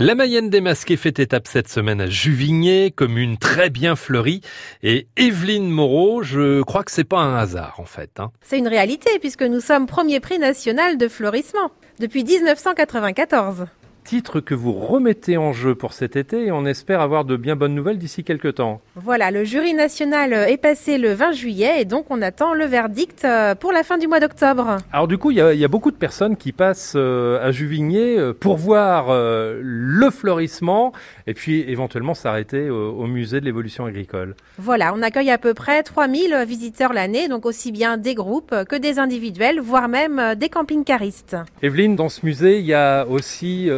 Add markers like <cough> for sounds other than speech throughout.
La Mayenne démasquée fait étape cette semaine à Juvigné, commune très bien fleurie. Et Evelyne Moreau, je crois que c'est pas un hasard en fait. Hein. C'est une réalité puisque nous sommes premier prix national de fleurissement depuis 1994 titre que vous remettez en jeu pour cet été et on espère avoir de bien bonnes nouvelles d'ici quelques temps. Voilà, le jury national est passé le 20 juillet et donc on attend le verdict euh, pour la fin du mois d'octobre. Alors du coup, il y, a beaucoup de personnes qui passent euh, à Juvigné euh, pour voir le fleurissement et puis éventuellement s'arrêter au musée de l'évolution agricole. Voilà, on accueille à peu près 3000 visiteurs l'année, donc aussi bien des groupes que des individuels, voire même des camping-caristes. Evelyne, dans ce musée, il y a aussi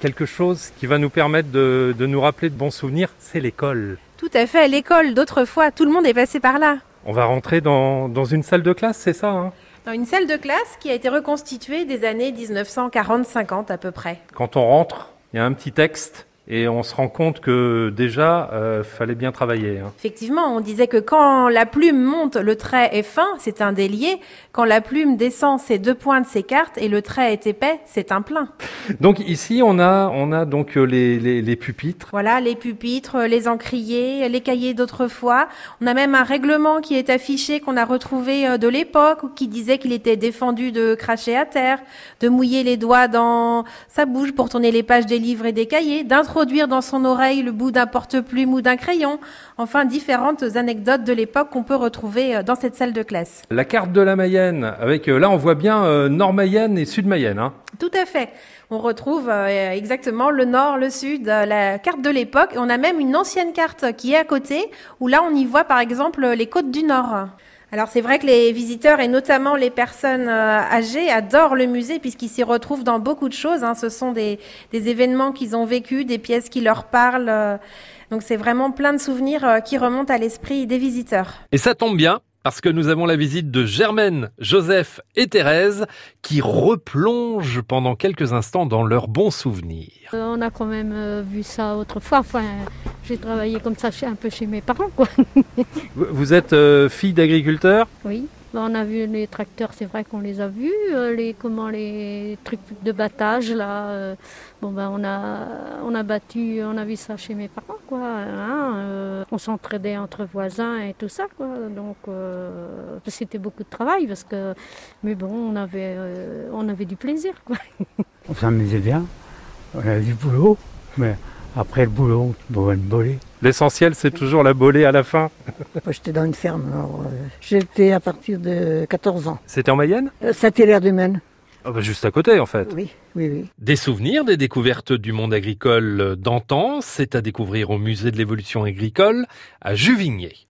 quelque chose qui va nous permettre de, nous rappeler de bons souvenirs, c'est l'école. Tout à fait, l'école d'autrefois, tout le monde est passé par là. On va rentrer dans, une salle de classe, c'est ça hein? Dans une salle de classe qui a été reconstituée des années 1940-50 à peu près. Quand on rentre, il y a un petit texte et on se rend compte que déjà, euh, fallait bien travailler. Hein. Effectivement, on disait que quand la plume monte, le trait est fin, c'est un délié. Quand la plume descend, c'est deux pointes s'écartent et le trait est épais, c'est un plein. Donc ici, on a, on a donc euh, les, les, les pupitres. Voilà, les pupitres, les encriers, les cahiers d'autrefois. On a même un règlement qui est affiché qu'on a retrouvé euh, de l'époque, qui disait qu'il était défendu de cracher à terre, de mouiller les doigts dans sa bouche pour tourner les pages des livres et des cahiers, introduire dans son oreille le bout d'un porte-plume ou d'un crayon, enfin différentes anecdotes de l'époque qu'on peut retrouver euh, dans cette salle de classe. La carte de la Mayenne, avec euh, là on voit bien euh, Nord-Mayenne et Sud-Mayenne. Hein. Tout à fait. On retrouve exactement le nord, le sud, la carte de l'époque. On a même une ancienne carte qui est à côté, où là on y voit par exemple les côtes du nord. Alors c'est vrai que les visiteurs et notamment les personnes euh, âgées adorent le musée puisqu'ils s'y retrouvent dans beaucoup de choses. Hein. Ce sont des, des événements qu'ils ont vécus, des pièces qui leur parlent. Euh. Donc c'est vraiment plein de souvenirs euh, qui remontent à l'esprit des visiteurs. Et ça tombe bien parce que nous avons la visite de Germaine, Joseph et Thérèse qui replongent pendant quelques instants dans leurs bons souvenirs. on a quand même vu ça autrefois. Enfin, j'ai travaillé comme ça chez, un peu chez mes parents. Quoi. <laughs> Vous êtes euh, fille d'agriculteur? Oui. On a vu les tracteurs, c'est vrai qu'on les a vus, euh, les comment les trucs de battage là. Euh, bon ben on a on a battu, on a vu ça chez mes parents quoi. Hein, on s'entraidait entre voisins et tout ça quoi. Donc c'était beaucoup de travail parce que mais bon on avait on avait du plaisir quoi. <laughs> On s'amusait bien, on avait du boulot, mais après le boulot, on va boler. L'essentiel, c'est toujours la bolée à la fin. J'étais dans une ferme. Euh, j'étais à partir de 14 ans. C'était en Mayenne? Euh, C'était l'air de Maine. Ah bah juste à côté, en fait. Oui, oui, oui. Des souvenirs, des découvertes du monde agricole d'antan, c'est à découvrir au musée de l'évolution agricole à Juvigné.